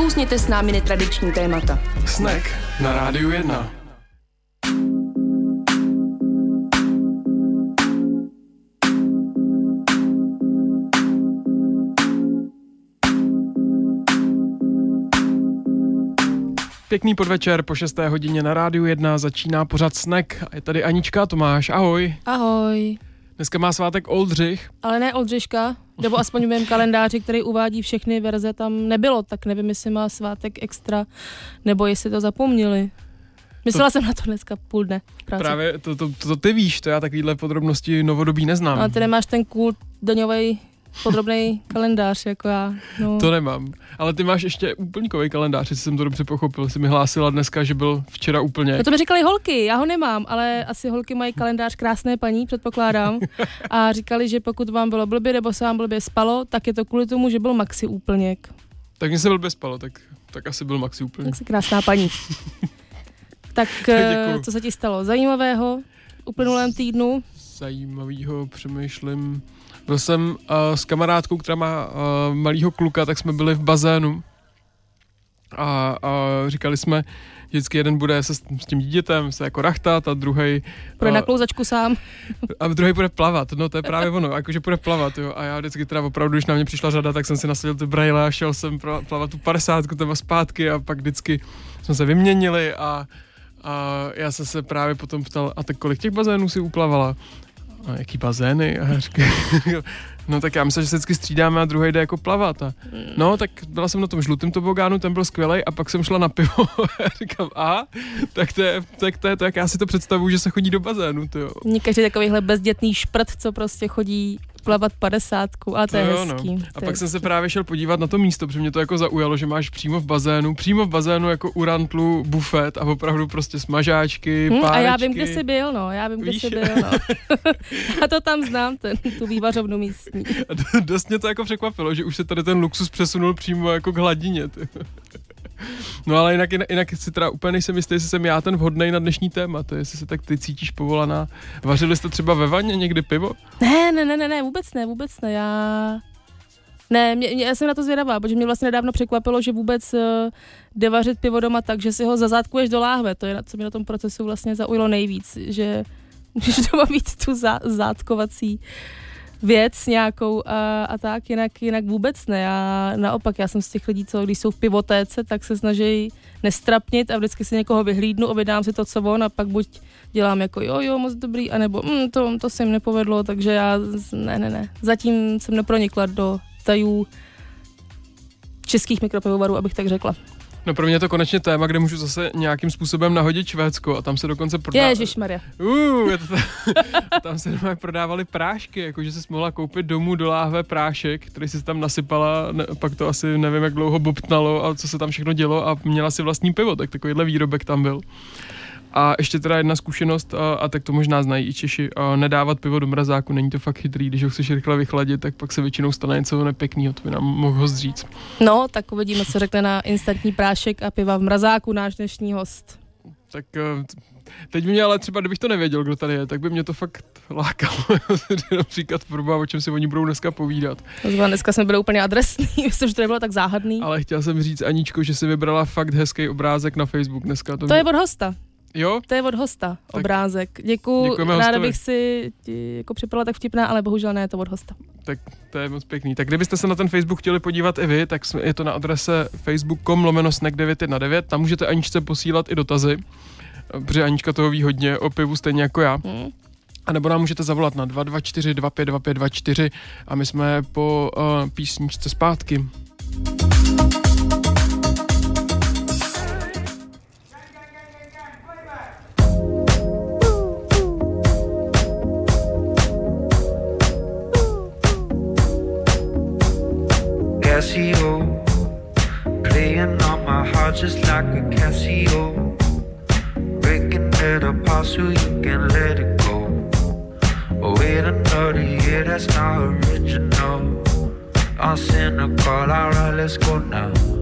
Nakousněte s námi netradiční témata. Snack na Rádiu 1. Pěkný podvečer po 6. hodině na rádiu 1 začíná pořad Snack a je tady Anička Tomáš. Ahoj. Ahoj. Dneska má svátek Oldřich. Ale ne Oldřiška, nebo aspoň v mém kalendáři, který uvádí všechny verze, tam nebylo, tak nevím, jestli má svátek extra, nebo jestli to zapomněli. Myslela to, jsem na to dneska půl dne práce. Právě to, to, to, to ty víš, to já takovýhle podrobnosti novodobí neznám. Ale ty nemáš ten kult daňový podrobný kalendář, jako já. No. To nemám. Ale ty máš ještě úplňkový kalendář, jestli jsem to dobře pochopil. Jsi mi hlásila dneska, že byl včera úplně. No to mi říkali holky, já ho nemám, ale asi holky mají kalendář krásné paní, předpokládám. A říkali, že pokud vám bylo blbě nebo se vám blbě spalo, tak je to kvůli tomu, že byl maxi úplněk. Tak mě se blbě spalo, tak, tak asi byl maxi úplněk. Tak jsi krásná paní. tak eh, co se ti stalo zajímavého uplynulém týdnu? Zajímavého přemýšlím. Byl jsem uh, s kamarádkou, která má uh, malýho kluka, tak jsme byli v bazénu a, a říkali jsme, vždycky jeden bude se s, s tím dítětem se jako rachtat a druhý Bude na klouzačku sám. A druhý bude plavat, no to je právě ono, jakože bude plavat, jo. A já vždycky teda opravdu, když na mě přišla řada, tak jsem si nasadil ty brajle a šel jsem plavat tu 50 tam zpátky a pak vždycky jsme se vyměnili a, a já jsem se právě potom ptal, a tak kolik těch bazénů si uplavala? A jaký bazény? A říkám, no tak já myslím, že se vždycky střídáme a druhý jde jako plavat. A, no tak byla jsem na tom žlutém tobogánu, ten byl skvělý a pak jsem šla na pivo a říkám, a tak to je, tak to je to, jak já si to představuju, že se chodí do bazénu. To jo. Každý takovýhle bezdětný šprt, co prostě chodí plavat padesátku, a to, to je jo, no. hezký. No. A pak jsem se právě šel podívat na to místo, protože mě to jako zaujalo, že máš přímo v bazénu, přímo v bazénu jako u rantlu bufet a opravdu prostě smažáčky, hmm, A já vím, kde jsi byl, no, já vím, kde jsi byl, no. a to tam znám, ten, tu vývařovnu místní. A dost mě to jako překvapilo, že už se tady ten luxus přesunul přímo jako k hladině. No ale jinak, jinak, si teda úplně nejsem jistý, jestli jsem já ten vhodný na dnešní téma, to jestli se tak ty cítíš povolaná. Vařili jste třeba ve vaně někdy pivo? Ne, ne, ne, ne, ne vůbec ne, vůbec ne, já... Ne, mě, mě, já jsem na to zvědavá, protože mě vlastně nedávno překvapilo, že vůbec uh, jde vařit pivo doma tak, že si ho zazátkuješ do láhve. To je, co mě na tom procesu vlastně zaujalo nejvíc, že můžeš doma mít tu zá, zátkovací věc nějakou a, a tak, jinak, jinak vůbec ne. Já naopak, já jsem z těch lidí, co když jsou v pivotéce, tak se snaží nestrapnit a vždycky si někoho vyhlídnu, objednám si to, co on a pak buď dělám jako jo, jo, moc dobrý, anebo mm, to, to se jim nepovedlo, takže já ne, ne, ne. Zatím jsem nepronikla do tajů českých mikropivovarů, abych tak řekla. No pro mě je to konečně téma, kde můžu zase nějakým způsobem nahodit Švédsko a tam se dokonce prodá... Ježišmarja. Uh, to tam se doma prodávali prášky, jakože jsi mohla koupit domů do láhve prášek, který si tam nasypala, ne, pak to asi nevím, jak dlouho bobtnalo a co se tam všechno dělo a měla si vlastní pivo, tak takovýhle výrobek tam byl. A ještě teda jedna zkušenost, a, a tak to možná znají i Češi, a nedávat pivo do mrazáku, není to fakt chytrý, když ho chceš rychle vychladit, tak pak se většinou stane něco nepěkného, to by nám mohl zříct. No, tak uvidíme, co řekne na instantní prášek a piva v mrazáku náš dnešní host. Tak eh, teď by mě ale třeba, kdybych to nevěděl, kdo tady je, tak by mě to fakt lákalo. Například proba, o čem si oni budou dneska povídat. Zba, dneska jsme byli úplně adresní, myslím, že to nebylo tak záhadný. Ale chtěl jsem říct, Aničko, že si vybrala fakt hezký obrázek na Facebook dneska. To, to mě... je od hosta. Jo? To je od hosta, tak obrázek. Děkuji, ráda bych si ti jako připadala tak vtipná, ale bohužel ne, je to od hosta. Tak to je moc pěkný. Tak kdybyste se na ten Facebook chtěli podívat i vy, tak je to na adrese facebook.com lomeno 919, tam můžete Aničce posílat i dotazy, protože Anička toho ví hodně o pivu stejně jako já. Hmm. A nebo nám můžete zavolat na 224 252524 a my jsme po uh, písničce zpátky. Casio. Playing on my heart just like a Casio. Breaking it apart so you can let it go. Wait another year, that's not original. I'll send a call, alright let's go now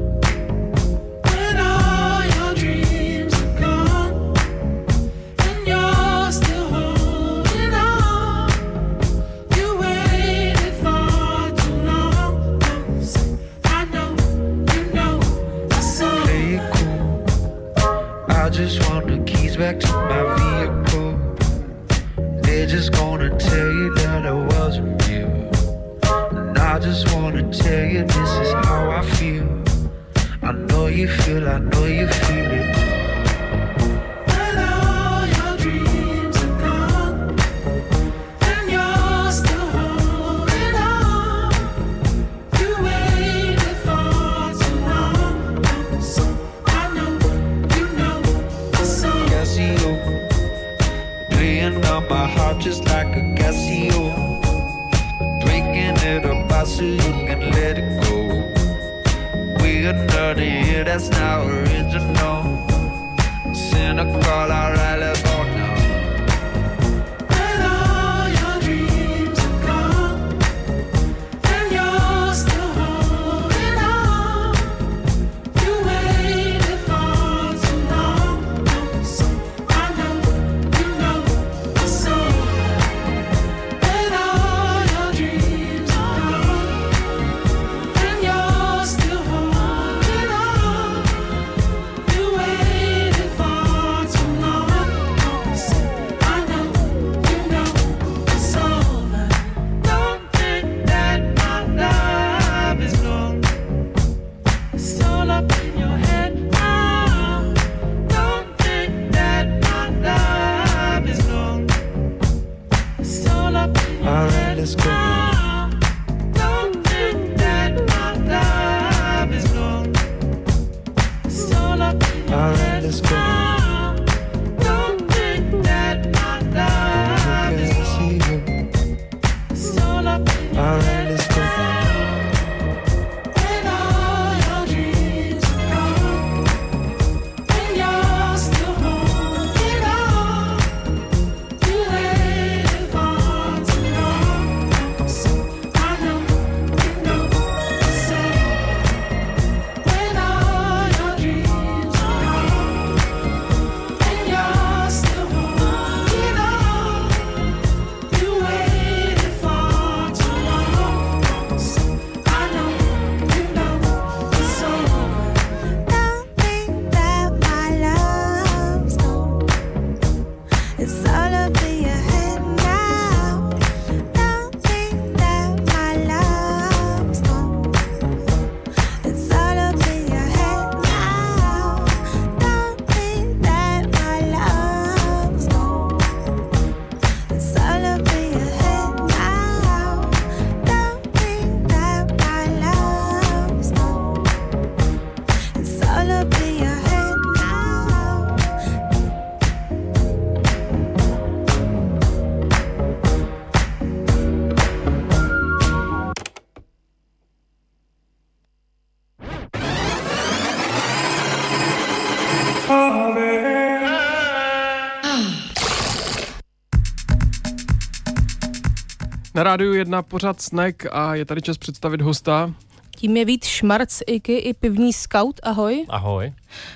Na rádiu jedna pořád snack a je tady čas představit hosta. Tím je Vít Šmarc, Iky i pivní scout, ahoj. Ahoj.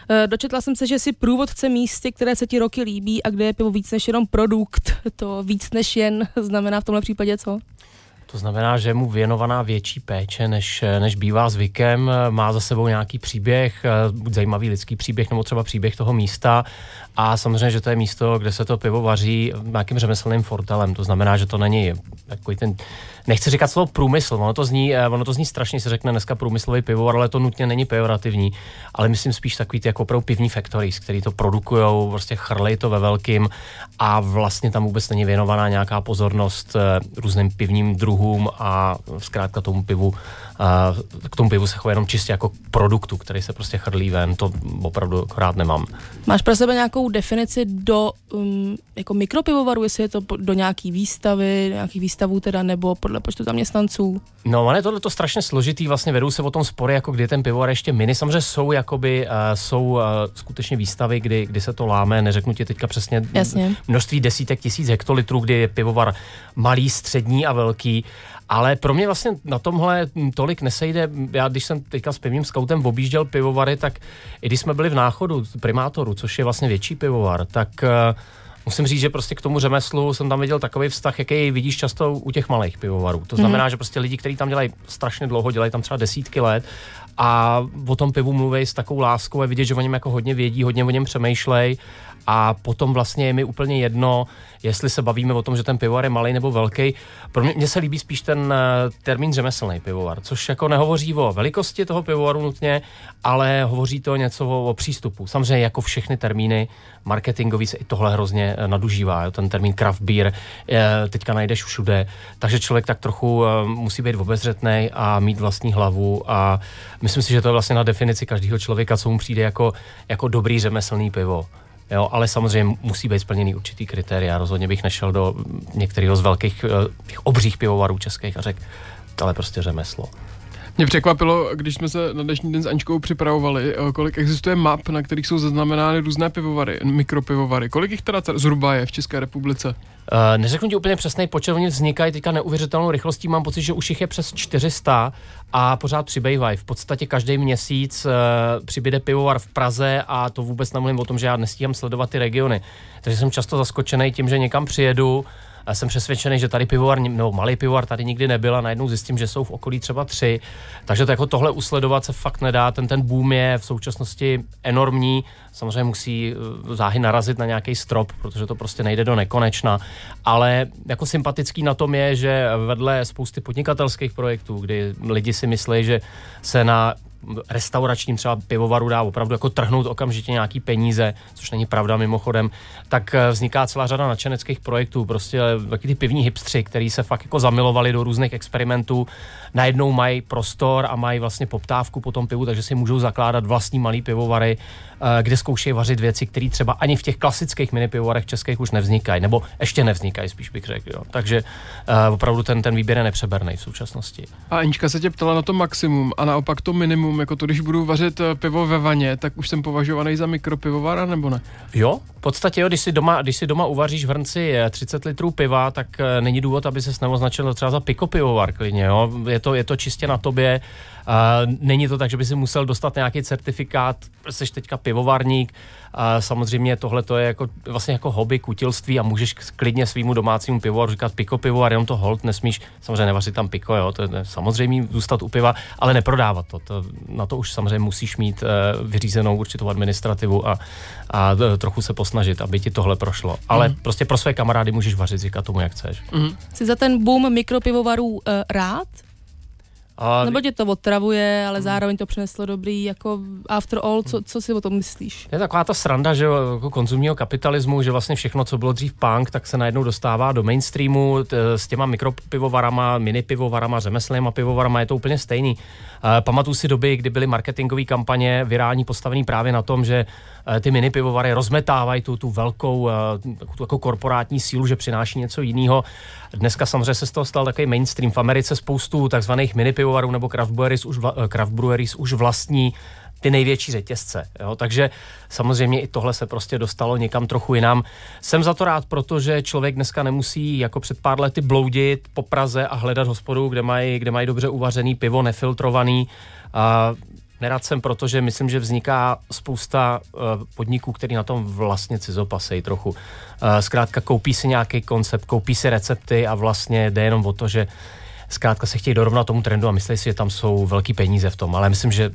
Eh, Dočetla jsem se, že jsi průvodce místy, které se ti roky líbí a kde je pivo víc než jenom produkt. To víc než jen znamená v tomhle případě co? To znamená, že je mu věnovaná větší péče, než, než bývá zvykem. Má za sebou nějaký příběh, eh, buď zajímavý lidský příběh, nebo třeba příběh toho místa. A samozřejmě, že to je místo, kde se to pivo vaří nějakým řemeslným fortelem. To znamená, že to není takový ten, nechci říkat slovo průmysl, ono to zní, eh, ono to zní strašně, se řekne dneska průmyslový pivovar, ale to nutně není pejorativní, ale myslím spíš takový ty jako opravdu pivní factories, který to produkují, prostě chrlej to ve velkým a vlastně tam vůbec není věnovaná nějaká pozornost eh, různým pivním druhům a zkrátka tomu pivu, k tomu pivu se chová jenom čistě jako produktu, který se prostě chrlí ven, to opravdu akorát nemám. Máš pro sebe nějakou definici do um, jako mikropivovaru, jestli je to do nějaký výstavy, nějakých výstavů teda, nebo podle počtu zaměstnanců? No, ale tohle to strašně složitý, vlastně vedou se o tom spory, jako kdy je ten pivovar ještě mini. Samozřejmě jsou jakoby, uh, jsou uh, skutečně výstavy, kdy, kdy se to láme, neřeknu ti teďka přesně Jasně. množství desítek tisíc hektolitrů, kdy je pivovar malý, střední a velký. Ale pro mě vlastně na tomhle tolik nesejde. Já když jsem teďka s pivním skautem objížděl pivovary, tak i když jsme byli v náchodu primátoru, což je vlastně větší pivovar, tak uh, Musím říct, že prostě k tomu řemeslu jsem tam viděl takový vztah, jaký vidíš často u těch malých pivovarů. To znamená, mm. že prostě lidi, kteří tam dělají strašně dlouho, dělají tam třeba desítky let a o tom pivu mluví s takovou láskou a vidět, že o něm jako hodně vědí, hodně o něm přemýšlej a potom vlastně je mi úplně jedno, jestli se bavíme o tom, že ten pivovar je malý nebo velký. Pro mě, mně se líbí spíš ten eh, termín řemeslný pivovar, což jako nehovoří o velikosti toho pivovaru nutně, ale hovoří to něco o, o přístupu. Samozřejmě jako všechny termíny marketingový se i tohle hrozně eh, nadužívá. Jo? Ten termín craft beer eh, teďka najdeš všude, takže člověk tak trochu musí být obezřetný a mít vlastní hlavu a myslím si, že to je vlastně na definici každého člověka, co mu přijde jako, jako dobrý řemeslný pivo. Jo, ale samozřejmě musí být splněný určitý kritéria. Rozhodně bych nešel do některého z velkých, eh, těch obřích pivovarů českých a řekl, ale prostě řemeslo. Mě překvapilo, když jsme se na dnešní den s Aničkou připravovali, eh, kolik existuje map, na kterých jsou zaznamenány různé pivovary, mikropivovary. Kolik jich teda zhruba je v České republice? Uh, neřeknu ti úplně přesný počet, oni vznikají teďka neuvěřitelnou rychlostí, mám pocit, že už jich je přes 400 a pořád přibývají. V podstatě každý měsíc uh, přibyde pivovar v Praze a to vůbec nemluvím o tom, že já nestíhám sledovat ty regiony. Takže jsem často zaskočený tím, že někam přijedu, jsem přesvědčený, že tady pivovar, no malý pivovar tady nikdy nebyl a najednou zjistím, že jsou v okolí třeba tři. Takže to jako tohle usledovat se fakt nedá. Ten, ten boom je v současnosti enormní. Samozřejmě musí eh, záhy narazit na nějaký strop, protože to prostě nejde do nekonečna. Ale jako sympatický na tom je, že vedle spousty podnikatelských projektů, kdy lidi si myslí, že se na restauračním třeba pivovaru dá opravdu jako trhnout okamžitě nějaký peníze, což není pravda mimochodem, tak eh, vzniká celá řada nadšeneckých projektů, prostě taky ty pivní hipstři, který se fakt jako zamilovali do různých experimentů, najednou mají prostor a mají vlastně poptávku po tom pivu, takže si můžou zakládat vlastní malý pivovary, eh, kde zkoušejí vařit věci, které třeba ani v těch klasických mini pivovarech českých už nevznikají, nebo ještě nevznikají, spíš bych řekl. Jo. Takže opravdu ten, ten výběr je nepřeberný v současnosti. A Anička se tě ptala na to maximum a naopak to minimum, jako to, když budu vařit eh, pivo ve vaně, tak už jsem považovaný za mikropivovara nebo ne? Jo, v podstatě jo, když si doma, když si doma uvaříš v hrnci eh, 30 litrů piva, tak eh, není důvod, aby se neoznačil třeba za pikopivovar klidně, jo. Je to, je to čistě na tobě. Uh, není to tak, že by si musel dostat nějaký certifikát, jsi teďka pivovarník. Uh, samozřejmě tohle to je jako, vlastně jako hobby, kutilství a můžeš klidně svýmu domácímu pivovaru říkat piko pivo a jenom to hold nesmíš, samozřejmě nevařit tam piko, jo, to je samozřejmě zůstat u piva, ale neprodávat to. to na to už samozřejmě musíš mít uh, vyřízenou určitou administrativu a, a uh, trochu se posnažit, aby ti tohle prošlo. Ale mm. prostě pro své kamarády můžeš vařit, říkat tomu, jak chceš. Mhm. Jsi za ten boom mikropivovarů uh, rád? A Nebo tě to otravuje, ale zároveň to přineslo dobrý, jako after all, co, co si o tom myslíš? Je taková ta sranda, že jako konzumního kapitalismu, že vlastně všechno, co bylo dřív punk, tak se najednou dostává do mainstreamu t, s těma mikropivovarama, mini pivovarama, řemeslnýma pivovarama, je to úplně stejný. E, pamatuju si doby, kdy byly marketingové kampaně virální postavený právě na tom, že ty mini pivovary rozmetávají tu, tu velkou e, tu jako korporátní sílu, že přináší něco jiného. Dneska samozřejmě se z toho stal takový mainstream. V Americe spoustu takzvaných mini pivovarů nebo craft breweries už, vla, craft breweries už vlastní ty největší řetězce. Jo? Takže samozřejmě i tohle se prostě dostalo někam trochu jinam. Jsem za to rád, protože člověk dneska nemusí jako před pár lety bloudit po Praze a hledat hospodu, kde mají, kde mají dobře uvařený pivo, nefiltrovaný. A Nerad jsem, protože myslím, že vzniká spousta uh, podniků, který na tom vlastně cizopasejí trochu. Uh, zkrátka koupí si nějaký koncept, koupí si recepty a vlastně jde jenom o to, že zkrátka se chtějí dorovnat tomu trendu a myslí si, že tam jsou velký peníze v tom, ale myslím, že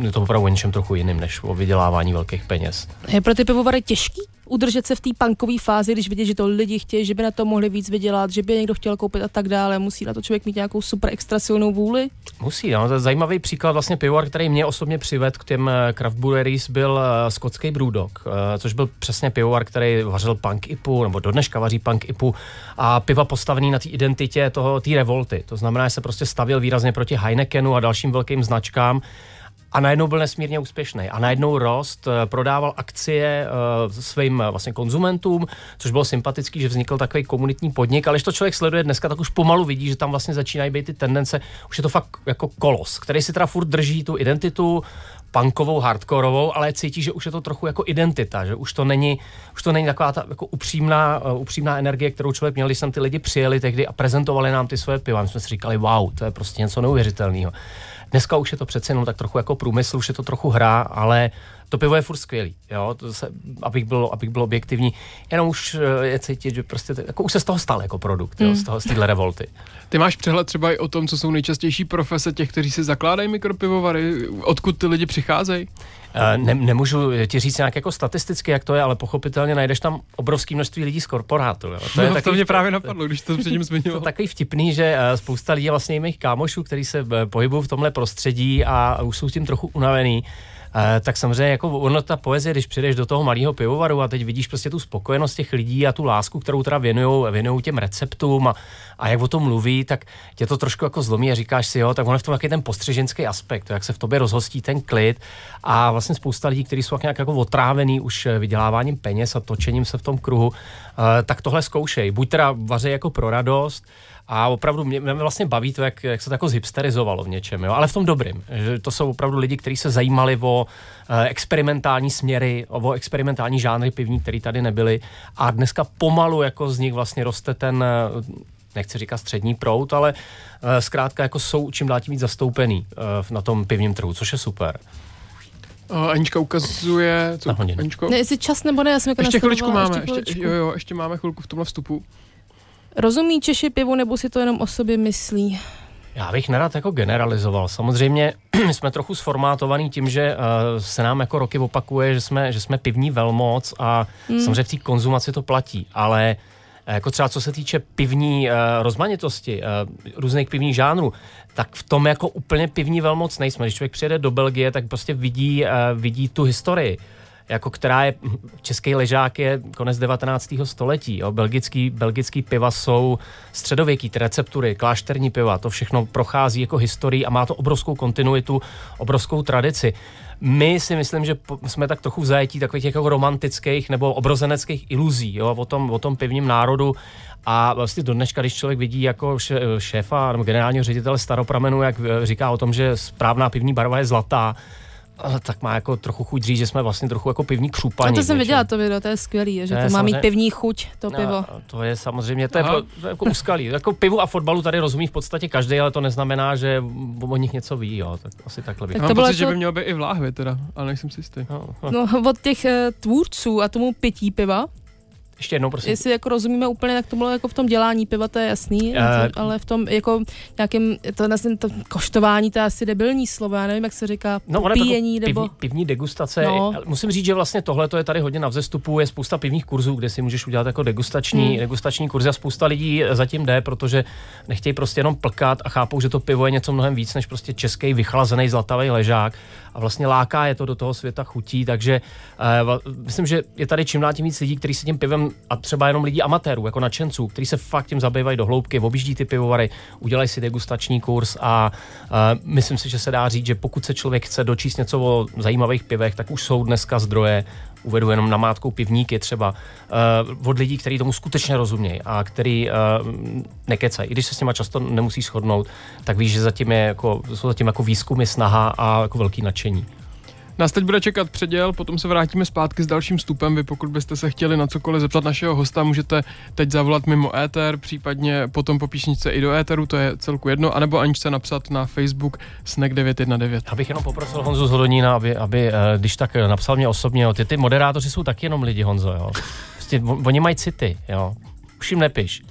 je to opravdu o něčem trochu jiným, než o vydělávání velkých peněz. Je pro ty pivovary těžký udržet se v té punkové fázi, když vidí, že to lidi chtějí, že by na to mohli víc vydělat, že by někdo chtěl koupit a tak dále. Musí na to člověk mít nějakou super extra silnou vůli. Musí, no. Zajímavý příklad vlastně pivovar, který mě osobně přived k těm eh, craft breweries, byl eh, skotský Brewdog, eh, což byl přesně pivovar, který vařil punk ipu, nebo do dneška vaří punk ipu a piva postavený na té identitě toho, té revolty. To znamená, že se prostě stavil výrazně proti Heinekenu a dalším velkým značkám a najednou byl nesmírně úspěšný. A najednou rost, eh, prodával akcie uh, svým eh, vlastně konzumentům, což bylo sympatický, že vznikl takový komunitní podnik, ale když to člověk sleduje dneska, tak už pomalu vidí, že tam vlastně začínají být ty tendence, už je to fakt jako kolos, který si teda furt drží tu identitu, punkovou, hardkorovou, ale cítí, že už je to trochu jako identita, že už to není, už to není taková ta jako upřímná, uh, upřímná energie, kterou člověk měl, když sem ty lidi přijeli tehdy a prezentovali nám ty svoje piva. My jsme si říkali, wow, to je prostě něco neuvěřitelného. Dneska už je to přece jenom tak trochu jako průmysl, už je to trochu hra, ale To pivo je furt skvělý, jo, to se, abych, byl, abych byl objektivní, jenom už eh, je cítit, že prostě, to- jako už se z toho stal jako produkt, jo, z toho, z téhle revolty. Ty máš přehled třeba i o tom, co jsou nejčastější profese těch, kteří si zakládají mikropivovary, odkud ty lidi přicházejí? Eh, Ne, nemůžu ti říct nějak jako statisticky, jak to je, ale pochopitelně najdeš tam obrovské množství lidí z korporátu. Jo. To, no, to takový- mě právě napadlo, když to předtím to zmiňoval. takový vtipný, že eh, spousta lidí, vlastně i mých kámošů, který se eh, pohybují v tomhle prostředí a už jsou s tím trochu unavený, eh, tak samozřejmě jako ono ta poezie, když přijdeš do toho malého pivovaru a teď vidíš prostě tu spokojenost těch lidí a tu lásku, kterou teda věnují věnují těm receptům a, a jak o tom mluví, tak tě to trošku jako zlomí a říkáš si, jo, tak on je v tom taky ten postřeženský aspekt, jak se v tobě rozhostí ten klid a vlastně spousta lidí, kteří jsou tak nějak jako otrávený už eh, vyděláváním peněz a točením se v tom kruhu, eh, tak tohle zkoušej. Buď teda vařej jako pro radost, a opravdu mě, mě vlastně baví to, jak, jak se to jako zhipsterizovalo v něčem, jo? ale v tom dobrým. Že to jsou opravdu lidi, kteří se zajímali o eh, experimentální směry, o, o experimentální žánry pivní, které tady nebyly. A dneska pomalu jako z nich vlastně roste ten, eh, nechci říkat střední prout, ale eh, zkrátka jako jsou čím dál tím víc zastoupený eh, na tom pivním trhu, což je super. O, Anička ukazuje... Co, Na hodinu. Aničko? Ne, jestli čas nebo ne, já jsem jako ještě chviličku máme, ještě ještě, jo, jo, ještě máme chvilku v tomhle vstupu. Rozumí Češi pivu, nebo si to jenom o sobě myslí? Já bych nerad jako generalizoval. Samozřejmě jsme trochu sformátovaný tím, že uh, se nám jako roky opakuje, že jsme, že jsme pivní velmoc a hmm. samozřejmě v té konzumaci to platí, ale eh, jako třeba co se týče pivní uh, rozmanitosti, uh, různých pivních žánrů, tak v tom jako úplně pivní velmoc nejsme. Když člověk přijede do Belgie, tak prostě vidí, uh, vidí tu historii jako která je, český ležák je konec 19. století. Jo. Belgický, belgický piva jsou středověký, ty receptury, klášterní piva, to všechno prochází jako historii a má to obrovskou kontinuitu, obrovskou tradici. My si myslím, že jsme tak trochu v zajetí takových jako romantických nebo obrozeneckých iluzí jo, o, tom, o tom pivním národu a vlastně do dneška, když člověk vidí jako šéfa nebo generálního ředitele Staropramenu, jak eh, říká o tom, že správná pivní barva je zlatá, tak má jako trochu chuť říct, že jsme vlastně trochu jako pivní A křupaní. to jsem viděla, to video, to je skvělý, že To to má mít pivní chuť, to pivo. No, to je samozřejmě, to je, pro, to je jako uskalý. Jako pivu a fotbalu tady rozumí v podstatě každý, ale to neznamená, že o nich něco ví, jo. Tak asi takhle bych. Tak to mám bylo pocit, že jako- by mělo být i v láhvi teda, ale nejsem si jistý. No, no. No, od těch uh, tvůrců a tomu pití piva, Ještě jednou, prosím. jestli jako rozumíme úplně, tak to bylo jako v tom dělání piva, to je jasný, Eh, to, ale v tom jako nějakém, to, vlastně to koštování, to je asi debilní slovo, já nevím, jak se říká, No, to jako popíjení, nebo... pivní, pivní degustace. No. Musím říct, že vlastně tohle to je tady hodně na vzestupu. Je spousta pivních kurzů, kde si můžeš udělat jako degustační, hmm. degustační kurzy a spousta lidí zatím jde, protože nechtějí prostě jenom plkat a chápou, že to pivo je něco mnohem víc než prostě český vychlazený zlatavý ležák a vlastně láká je to do toho světa chutí, takže uh, myslím, že je tady čím dál tím víc lidí, kteří se tím pivem a třeba jenom lidí amatérů, jako nadšenců, kteří se fakt tím zabývají do hloubky, objíždí ty pivovary, udělají si degustační kurz a uh, myslím si, že se dá říct, že pokud se člověk chce dočíst něco o zajímavých pivech, tak už jsou dneska zdroje, uvedu jenom namátkou pivníky třeba, uh, od lidí, kteří tomu skutečně rozumějí a který uh, nekecají. I když se s těma často nemusí shodnout, tak víš, že zatím je jako, jsou zatím jako výzkumy, snaha a jako velký nadšení. Nás teď bude čekat předěl, potom se vrátíme zpátky s dalším vstupem. Vy pokud byste se chtěli na cokoliv zeptat našeho hosta, můžete teď zavolat mimo éter, případně potom po píšničce i do éteru, to je celku jedno, anebo Aničce napsat na Facebook snack 919. Já bych jenom poprosil Honzu z Hodonína, aby, aby eh, když tak eh, napsal mě osobně, jo. Ty, ty moderátoři jsou taky jenom lidi, Honzo, jo. Prostě, on- oni mají city, jo. Už jim nepiš.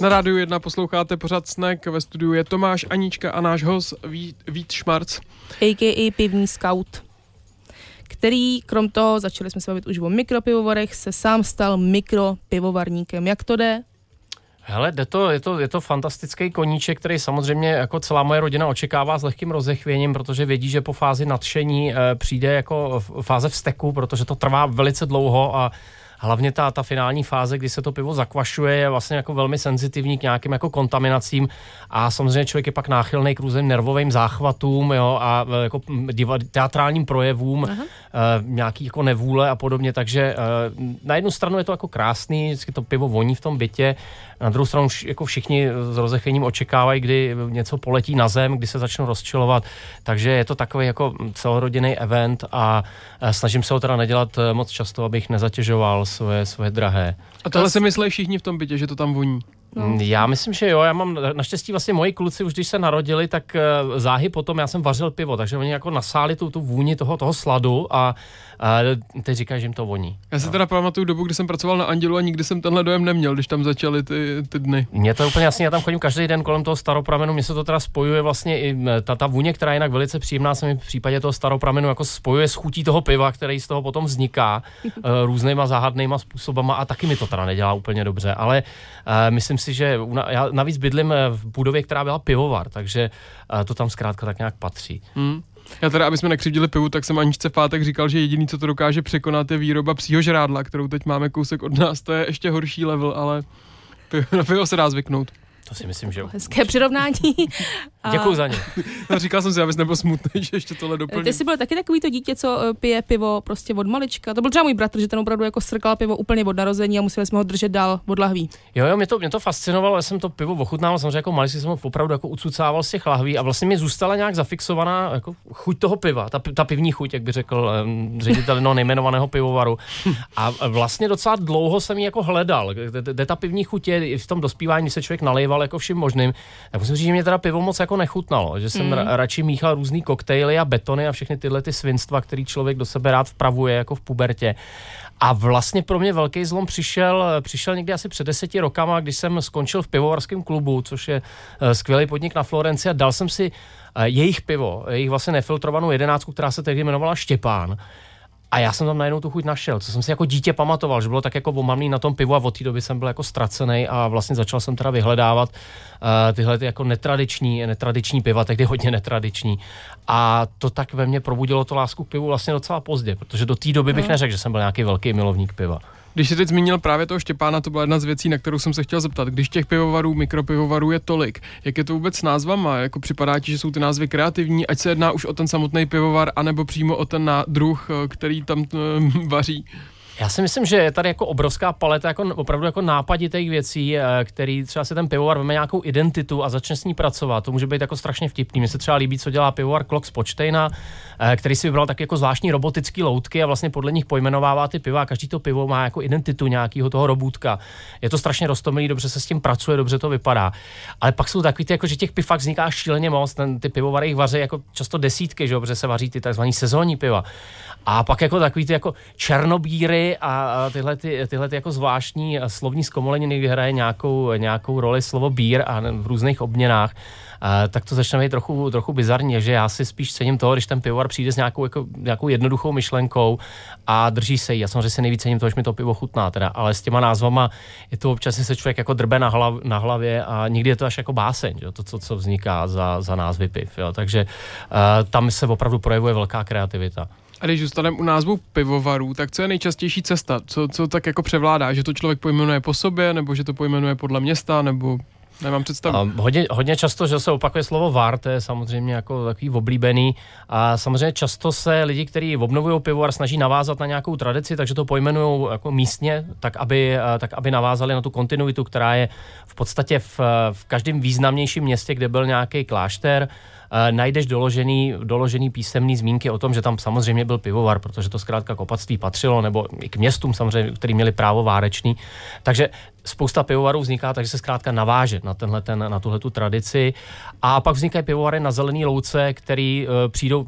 Na rádiu 1 posloucháte pořád Snack, ve studiu je Tomáš, Anička a náš host Vít, Vít Šmarc. a.k.a. pivní scout, který, krom toho, začali jsme se bavit už o mikropivovarech, se sám stal mikropivovarníkem. Jak to jde? Hele, jde to, je, to, je to fantastický koníček, který samozřejmě jako celá moje rodina očekává s lehkým rozechvěním, protože vědí, že po fázi nadšení eh, přijde jako fáze vzteku, protože to trvá velice dlouho a hlavně ta, ta finální fáze, kdy se to pivo zakvašuje, je vlastně jako velmi senzitivní k nějakým jako kontaminacím a samozřejmě člověk je pak náchylný k různým nervovým záchvatům jo, a e, jako diva, teatrálním projevům, uh, nějaký jako nevůle a podobně, takže uh, na jednu stranu je to jako krásný, vždycky to pivo voní v tom bytě, na druhou stranu jako všichni s rozechvěním očekávají, kdy něco poletí na zem, kdy se začnou rozčilovat, takže je to takový jako celorodinný event a snažím se ho teda nedělat eh, moc často, abych nezatěžoval svoje, svoje drahé. A tohle si myslí všichni v tom bytě, že to tam voní. No. Já myslím, že jo, já mám naštěstí vlastně moji kluci už když se narodili, tak eh, záhy potom já jsem vařil pivo, takže oni jako nasáli tu, tu vůni toho, toho sladu a, a teď říkají, že jim to voní. Já si teda pamatuju dobu, kdy jsem pracoval na Andělu a nikdy jsem tenhle dojem neměl, když tam začaly ty, ty dny. Mně to je úplně jasně, já tam chodím každý den kolem toho staropramenu, mně se to teda spojuje vlastně i ta, ta vůně, která je jinak velice příjemná, se mi v případě toho staropramenu jako spojuje s chutí toho piva, který z toho potom vzniká uh, různýma záhadnýma způsobama a taky mi to teda nedělá úplně dobře, ale uh, myslím si, že já navíc bydlím eh, v budově, která byla pivovar, takže uh, to tam zkrátka tak nějak patří. Hmm. Já teda, aby jsme nekřivdili pivu, tak jsem Aničce v pátek říkal, že jediný, co to dokáže překonat, je výroba psího žrádla, kterou teď máme kousek od nás. To je ještě horší level, ale na pivo se dá zvyknout. To si myslím, že jo. Hezké přirovnání. A Děkuji za ně. No, říkal jsem si, abys nebyl smutný, že ještě tohle doplním. Ty jsi byl taky takový to dítě, co eh, pije pivo prostě od malička. To byl třeba můj bratr, že ten opravdu jako strkal pivo úplně od narození a museli jsme ho držet dál od lahví. Jo, jo, mě to, mě to fascinovalo, já jsem to pivo ochutnával, samozřejmě jako malý jsem ho opravdu jako ucucával z těch lahví a vlastně mi zůstala nějak zafixovaná jako chuť toho piva, ta, ta pivní chuť, jak by řekl um, ředitel jednoho nejmenovaného pivovaru. A vlastně docela dlouho jsem ji jako hledal, kde, kde ta pivní chuť je v tom dospívání, se člověk nalejval jako vším možným. Tak musím říct, že mě teda pivo moc jako nechutnalo, že jsem mm. ra, radši míchal různý koktejly a betony a všechny tyhle ty svinstva, který člověk do sebe rád vpravuje jako v pubertě. A vlastně pro mě velký zlom přišel, přišel někdy asi před deseti rokama, když jsem skončil v pivovarském klubu, což je eh, skvělý podnik na Florenci a dal jsem si eh, jejich pivo, jejich vlastně nefiltrovanou jedenáctku, která se tehdy jmenovala Štěpán. A já jsem tam najednou tu chuť našel, co jsem si jako dítě pamatoval, že bylo tak jako omamný na tom pivu a od té doby jsem byl jako ztracený a vlastně začal jsem teda vyhledávat uh, tyhle ty jako netradiční, netradiční piva, tehdy hodně netradiční. A to tak ve mně probudilo to lásku k pivu vlastně docela pozdě, protože do té doby bych neřekl, že jsem byl nějaký velký milovník piva. Když jsi teď zmínil právě toho Štěpána, to byla jedna z věcí, na kterou jsem se chtěl zeptat. Když těch pivovarů, mikropivovarů je tolik, jak je to vůbec s názvama? Jako připadá ti, že jsou ty názvy kreativní, ať se jedná už o ten samotný pivovar, anebo přímo o ten druh, eh, který tam eh, vaří? Já si myslím, že je tady jako obrovská paleta jako opravdu jako nápaditých věcí, eh, který třeba si ten pivovar veme nějakou identitu a začne s ní pracovat. To může být jako strašně vtipný. Mně se třeba líbí, co dělá pivovar Klok z Počtejna, eh, který si vybral tak jako zvláštní robotický loutky a vlastně podle nich pojmenovává ty piva. Každý to pivo má jako identitu nějakého toho robůtka. Je to strašně roztomilý, dobře se s tím pracuje, dobře to vypadá. Ale pak jsou takový ty, jako, že těch piv fakt vzniká šíleně moc. Ten, ty pivovary jich vaří jako často desítky, že protože se vaří ty takzvaný sezónní piva. A pak jako takový ty jako černobíry a, tyhle, ty, tyhle ty jako zvláštní slovní zkomoleniny, hraje nějakou, nějakou roli slovo bír a v různých obměnách, tak to začne být trochu, trochu bizarní, že já si spíš cením toho, když ten pivovar přijde s nějakou, jako, nějakou jednoduchou myšlenkou a drží se jí. Já samozřejmě si nejvíc cením toho, že mi to pivo chutná, teda, ale s těma názvama je to občas, se člověk jako drbe na, hlav, na hlavě a někdy je to až jako báseň, že? to, co, co vzniká za, za názvy piv. Jo? Takže uh, tam se opravdu projevuje velká kreativita. A když zůstaneme u názvu pivovarů, tak co je nejčastější cesta? Co, co tak jako převládá? Že to člověk pojmenuje po sobě, nebo že to pojmenuje podle města, nebo nemám představu. A hodně, hodně často, že se opakuje slovo VAR, to je samozřejmě jako takový oblíbený. A samozřejmě často se lidi, kteří obnovují pivovar, snaží navázat na nějakou tradici, takže to pojmenují jako místně, tak aby, tak aby navázali na tu kontinuitu, která je v podstatě v, v každém významnějším městě, kde byl nějaký klášter, najdeš doložený, doložený písemný zmínky o tom, že tam samozřejmě byl pivovar, protože to zkrátka k opatství patřilo, nebo i k městům samozřejmě, který měli právo várečný. Takže spousta pivovarů vzniká, takže se zkrátka naváže na, tenhle, ten, na tuhle tu tradici. A pak vznikají pivovary na zelený louce, který uh, přijdou,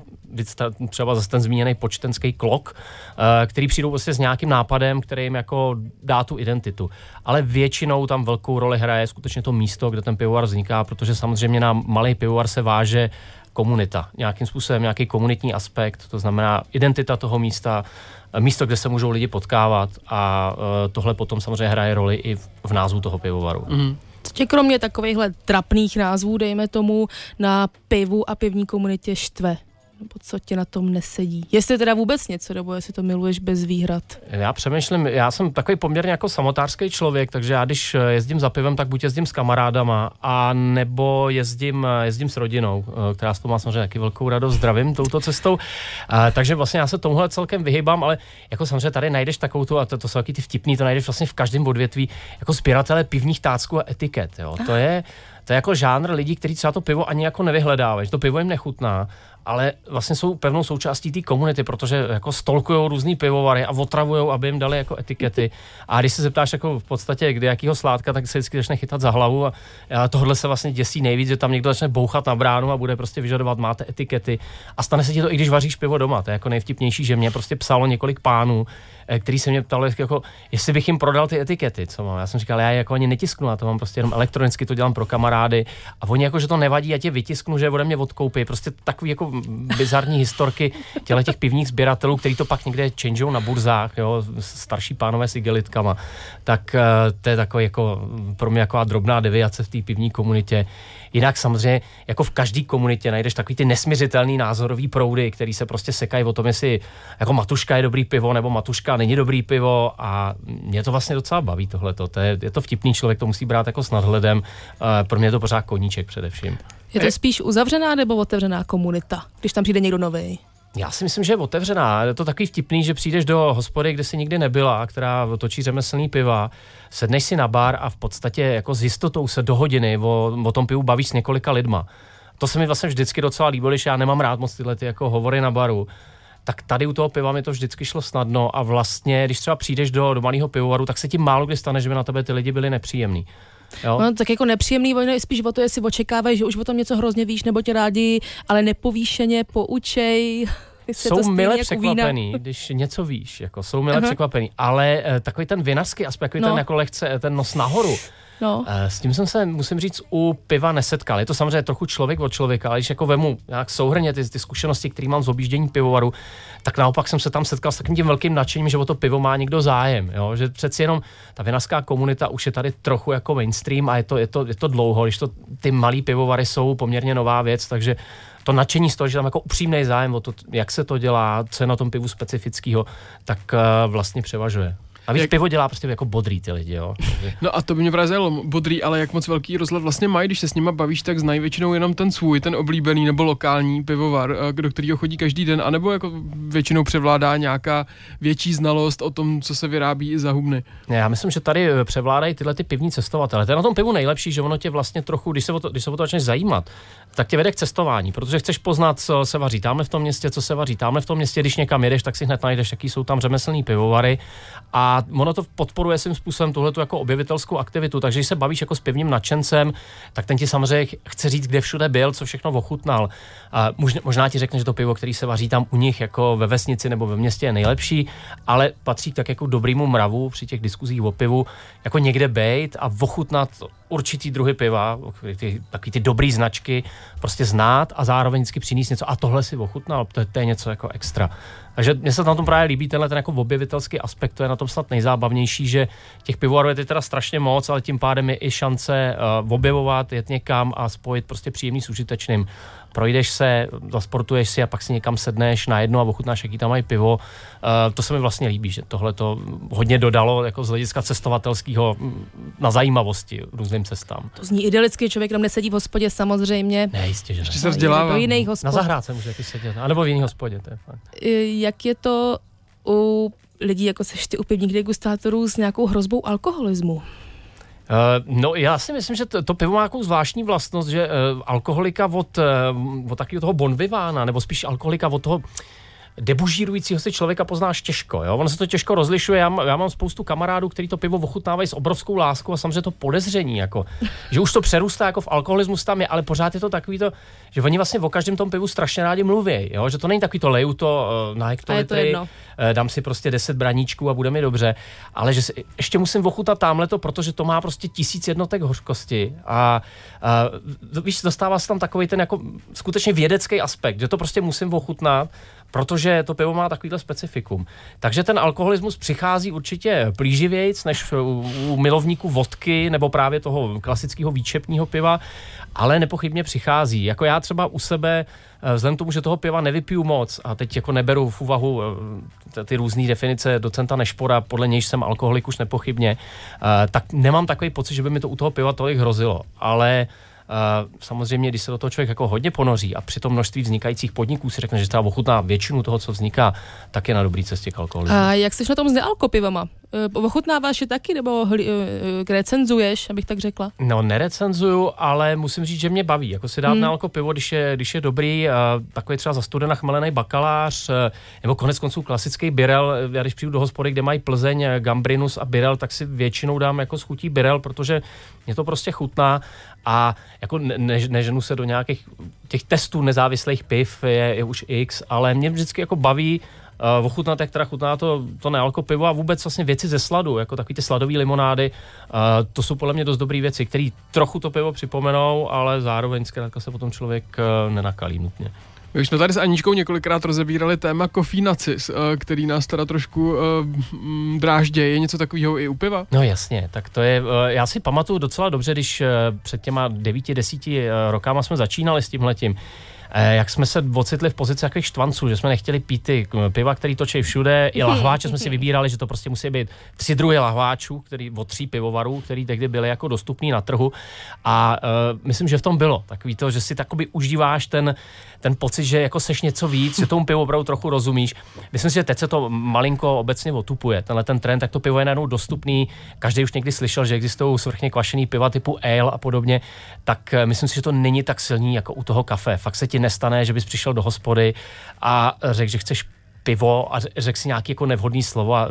třeba zase ten zmíněný počtenský klok, uh, který přijdou vlastně s nějakým nápadem, který jim jako dá tu identitu. Ale většinou tam velkou roli hraje skutečně to místo, kde ten pivovar vzniká, protože samozřejmě na malý pivovar se váže komunita. Nějakým způsobem nějaký komunitní aspekt, to znamená identita toho místa, eh, místo, kde se můžou lidi potkávat a eh, tohle potom samozřejmě hraje roli i v, názvu toho pivovaru. Mhm. Co tě kromě takovýchhle trapných názvů, dejme tomu, na pivu a pivní komunitě štve? Nebo co tě na tom nesedí? Jestli teda vůbec něco, nebo jestli to miluješ bez výhrad? Já přemýšlím, já jsem takový poměrně jako samotářský člověk, takže já když eh, jezdím za pivem, tak buď jezdím s kamarádama, a nebo jezdím, eh, jezdím s rodinou, eh, která z toho má samozřejmě taky velkou radost, zdravím touto cestou. Takže vlastně já se tomuhle celkem vyhybám, ale jako samozřejmě tady najdeš takovou tu, a to, to jsou taky ty vtipný, to najdeš vlastně v každém odvětví, jako sběratele pivních tácků a etiket. Jo. To je, to je jako žánr lidí, kteří třeba to pivo ani jako nevyhledávají, to pivo jim nechutná, ale vlastně jsou pevnou součástí té komunity, protože jako stolkují různý pivovary a otravujou, aby jim dali jako etikety. A když se zeptáš jako v podstatě, kde jakýho sládka, tak se vždycky začne chytat za hlavu a, a tohle se vlastně děsí nejvíc, že tam někdo začne bouchat na bránu a bude prostě vyžadovat, máte etikety. A stane se ti to, i když vaříš pivo doma. To je jako nejvtipnější, že mě prostě psalo několik pánů, který se mě ptali, jako, jestli bych jim prodal ty etikety, co mám. Já jsem říkal, já je jako ani netisknu, já to mám prostě jenom elektronicky, to dělám pro kamarády. A oni jako, že to nevadí, já tě vytisknu, že ode mě odkoupí. Prostě takový jako bizarní historky těle těch pivních sběratelů, který to pak někde changeou na burzách, jo, starší pánové s igelitkama. Tak eh, to je takový jako pro mě jako drobná deviace v té pivní komunitě. Jinak samozřejmě, jako v každé komunitě najdeš takový ty nesměřitelný názorový proudy, který se prostě sekají o tom, jestli jako matuška je dobrý pivo nebo matuška není dobrý pivo a mě to vlastně docela baví tohleto. To je, je to vtipný člověk, to musí brát jako s nadhledem. Eh, Pro mě je to pořád koníček především. Je to spíš uzavřená nebo otevřená komunita, když tam přijde někdo nový? Já si myslím, že je otevřená. Je to takový vtipný, že přijdeš do hospody, kde si nikdy nebyla, která točí řemeslný piva, sedneš si na bar a v podstatě jako s jistotou se do hodiny o, o tom pivu bavíš s několika lidma. To se mi vlastně vždycky docela líbilo, když já nemám rád moc tyhle ty jako hovory na baru. Tak tady u toho piva mi to vždycky šlo snadno a vlastně, když třeba přijdeš do, do malého pivovaru, tak se ti málo kdy stane, že by na tebe ty lidi byli nepříjemní. Jo? No, tak jako nepříjemný, ono je spíš o to, jestli očekávají, že už o tom něco hrozně víš, nebo tě rádi, ale nepovýšeně, poučej. jsou mile jako překvapený, když něco víš, jako jsou mile Aha. překvapený, ale eh, takový ten vinařský aspekt, takový No. ten jako lehce, eh, ten nos nahoru, No. Eh, S tím jsem se, musím říct, u piva nesetkal. Je to samozřejmě trochu člověk od člověka, ale když jako vemu nějak souhrně ty, ty zkušenosti, které mám z objíždění pivovaru, tak naopak jsem se tam setkal s takovým tím velkým nadšením, že o to pivo má někdo zájem. Jo? Že přeci jenom ta vinařská komunita už je tady trochu jako mainstream a je to, je to, je to dlouho, když to ty malý pivovary jsou poměrně nová věc, takže to nadšení z toho, že tam jako upřímný zájem o to, jak se to dělá, co je na tom pivu specifického, tak uh, vlastně převažuje. A víš, Jak- pivo dělá prostě jako bodrý ty lidi, jo. No a to by mě právě zajímalo, bodrý, ale jak moc velký rozhled vlastně mají, když se s nima bavíš, tak znají většinou jenom ten svůj, ten oblíbený nebo lokální pivovar, eh, do kterého chodí každý den, anebo jako většinou převládá nějaká větší znalost o tom, co se vyrábí i za hubny. Ne, Já myslím, že tady eh, převládají tyhle ty pivní cestovatele. To je na tom pivu nejlepší, že ono tě vlastně trochu, když se o to, když se o to začneš zajímat, tak tě vede k cestování, protože chceš poznat, co se vaří tamhle v tom městě, co se vaří tamhle v tom městě. Když někam jedeš, tak si hned najdeš, jaký jsou tam řemeslný pivovary. A ono to podporuje svým způsobem tuhle jako objevitelskou aktivitu. Takže když se bavíš jako s pivním nadšencem, tak ten ti samozřejmě ch- chce říct, kde všude byl, co všechno ochutnal. A možná, možná ti řekne, že to pivo, který se vaří tam u nich jako ve vesnici nebo ve městě je nejlepší, ale patří tak jako dobrýmu mravu při těch diskuzích o pivu, jako někde bejt a ochutnat určitý druhy piva, ty, takový ty dobrý značky, prostě znát a zároveň vždycky přinést něco a tohle si ochutnal, to je, to je něco jako extra. Takže mně se na tom právě líbí tenhle ten jako objevitelský aspekt, to je na tom snad nejzábavnější, že těch pivovarů je teď teda strašně moc, ale tím pádem je i šance uh, objevovat, jet někam a spojit prostě příjemný s užitečným. Projdeš se, zasportuješ si a pak si někam sedneš na jedno a ochutnáš, jaký tam mají pivo. Uh, to se mi vlastně líbí, že tohle to hodně dodalo jako z hlediska cestovatelského mm, na zajímavosti různým cestám. To zní idylicky, člověk tam nesedí v hospodě samozřejmě. Ne, jistě, že ne. Ještě se vzdělává. Do jiných Na zahrádce může taky sedět, anebo v jiný hospodě, to je fakt. Jak je to u lidí, jako seš ty u pivních degustátorů s nějakou hrozbou alkoholismu? Uh, no já si myslím, že to, to pivo má nějakou zvláštní vlastnost, že uh, alkoholika od, uh, od takového toho bonvivána, nebo spíš alkoholika od toho debužírujícího si člověka poznáš těžko. Jo? Ono se to těžko rozlišuje. Já, já mám spoustu kamarádů, kteří to pivo ochutnávají s obrovskou láskou a samozřejmě to podezření, jako, že už to přerůstá jako v alkoholismus tam je, ale pořád je to takový to, že oni vlastně o každém tom pivu strašně rádi mluví. Jo? Že to není takový to leju to uh, na to hektolitry, jedno. eh, dám si prostě 10 braníčků a bude mi dobře, ale že si, ještě musím ochutnat tamhle to, protože to má prostě tisíc jednotek hořkosti a, a víš, dostává se tam takový ten jako skutečně vědecký aspekt, že to prostě musím ochutnat, protože to pivo má takovýhle specifikum. Takže ten alkoholismus přichází určitě plíživějc než u, milovníků vodky nebo právě toho klasického výčepního piva, ale nepochybně přichází. Jako já třeba u sebe, eh, vzhledem k tomu, že toho piva nevypiju moc a teď jako neberu v úvahu eh, ty různé definice docenta Nešpora, podle nějž jsem alkoholik už nepochybně, eh, tak nemám takový pocit, že by mi to u toho piva tolik hrozilo. Ale samozřejmě, když se do toho člověk jako hodně ponoří a při tom množství vznikajících podniků si řekne, že třeba ochutná většinu toho, co vzniká, tak je na dobrý cestě k alkoholismu. A jak jsi na tom s nealkopivama? Eh, Ochutnáváš je taky, nebo hli, eh, recenzuješ, abych tak řekla? No, nerecenzuju, ale musím říct, že mě baví. Jako si dát Hmm. hmm. na alko pivo, když je, když je dobrý, takový třeba za studena chmelený bakalář, nebo konec konců klasický birel. Já když přijdu do hospody, kde mají Plzeň, eh, Gambrinus a birel, tak si většinou dám jako s chutí birel, protože mě to prostě chutná a jako ne, ne, neženu se do nějakých těch testů nezávislých piv, je, je už x, ale mě vždycky jako baví uh, ochutnat, jak teda chutná to, to nealko pivo a vůbec vlastně věci ze sladu, jako takový ty sladové limonády, uh, to jsou podle mě dost dobré věci, které trochu to pivo připomenou, ale zároveň zkrátka se potom člověk uh, nenakalí nutně. My už jsme tady s Aničkou několikrát rozebírali téma kofínacis, eh, který nás teda trošku eh, mm, dráždě. Je něco takového i u piva? No jasně, tak to je, eh, já si pamatuju docela dobře, když před těma devíti, desíti rokama jsme začínali s tímhletím, eh, jak jsme se ocitli v pozici takových štvanců, že jsme nechtěli pít ty k- piva, který točí všude, i lahváče jsme si vybírali, že to prostě musí být tři druhy lahváčů, který, od tří pivovarů, který tehdy byly jako dostupný na trhu a uh, myslím, že v tom bylo takový to, že si takoby užíváš ten, ten pocit, že jako seš něco víc, že tomu pivu opravdu trochu rozumíš. Myslím si, že teď se to malinko obecně otupuje, tenhle ten trend, tak to pivo je najednou dostupný. Každý už někdy slyšel, že existují svrchně kvašený piva typu ale a podobně, tak eh, myslím si, že to není tak silný jako u toho kafe. Fakt se ti nestane, že bys přišel do hospody a řekl, že chceš pivo a řekl si nějaký jako nevhodný slovo a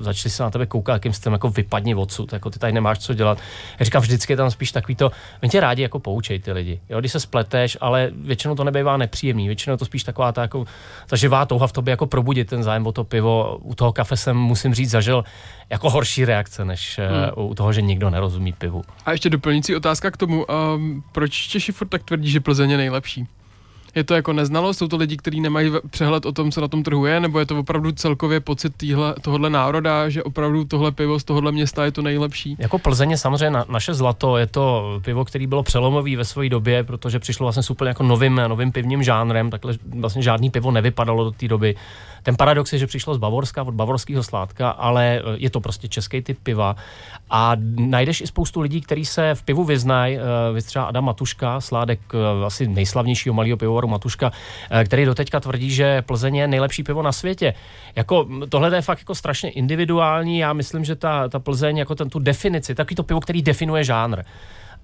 začali se na tebe koukat, jakým stylem jako vypadni odsud, jako ty tady nemáš co dělat. Já říkám, vždycky je tam spíš takový to, oni tě rádi jako poučej ty lidi, jo, když se spleteš, ale většinou to nebývá nepříjemný, většinou je to spíš taková ta jako ta živá touha v tobě jako probudit ten zájem o to pivo. U toho kafe jsem, musím říct, zažil jako horší reakce, než hmm. u toho, že nikdo nerozumí pivu. A ještě doplňující otázka k tomu, um, proč Češi furt tak tvrdí, že Plzeň je nejlepší? Je to jako neznalost? Jsou to lidi, kteří nemají přehled o tom, co na tom trhu je? Nebo je to opravdu celkově pocit týhle, tohohle národa, že opravdu tohle pivo z tohohle města je to nejlepší? Jako Plzeň je samozřejmě na, naše zlato, je to pivo, který bylo přelomový ve své době, protože přišlo vlastně s úplně jako novým, novým pivním žánrem, takhle vlastně žádný pivo nevypadalo do té doby. Ten paradox je, že přišlo z Bavorska, od bavorského sládka, ale je to prostě český typ piva. A najdeš i spoustu lidí, kteří se v pivu vyznají, uh, třeba Adam Matuška, sládek uh, asi nejslavnějšího malého pivovaru Matuška, který doteďka tvrdí, že Plzeň je nejlepší pivo na světě. Jako, tohle je fakt jako strašně individuální. Já myslím, že ta, ta Plzeň, jako ten, tu definici, takový to pivo, který definuje žánr.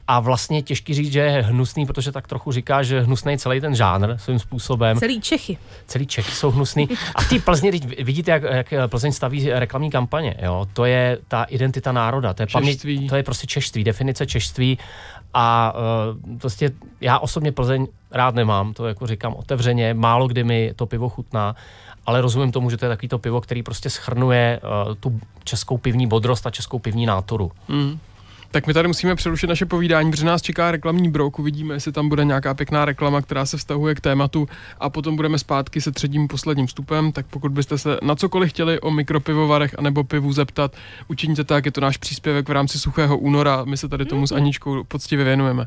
A vlastně těžký říct, že je hnusný, protože tak trochu říká, že hnusný celý ten žánr svým způsobem Celý Čechy. celý Čechy jsou hnusný. A v té Plzni, teď vidíte, jak, jak Plzeň staví reklamní kampaně. Jo? To je ta identita národa, to je, paměť, to je prostě češtví, definice češtví. A uh, prostě já osobně Plzeň rád nemám, to jako říkám otevřeně, málo kdy mi to pivo chutná, ale rozumím tomu, že to je takový to pivo, který prostě schrnuje uh, tu českou pivní bodrost a českou pivní náturu. Mm. Tak my tady musíme přerušit naše povídání, protože nás čeká reklamní brok. Uvidíme, jestli tam bude nějaká pěkná reklama, která se vztahuje k tématu a potom budeme zpátky se třetím posledním vstupem. Tak pokud byste se na cokoliv chtěli o mikropivovarech anebo pivu zeptat, učiníte tak, je to náš příspěvek v rámci suchého února. My se tady tomu s Aničkou poctivě věnujeme.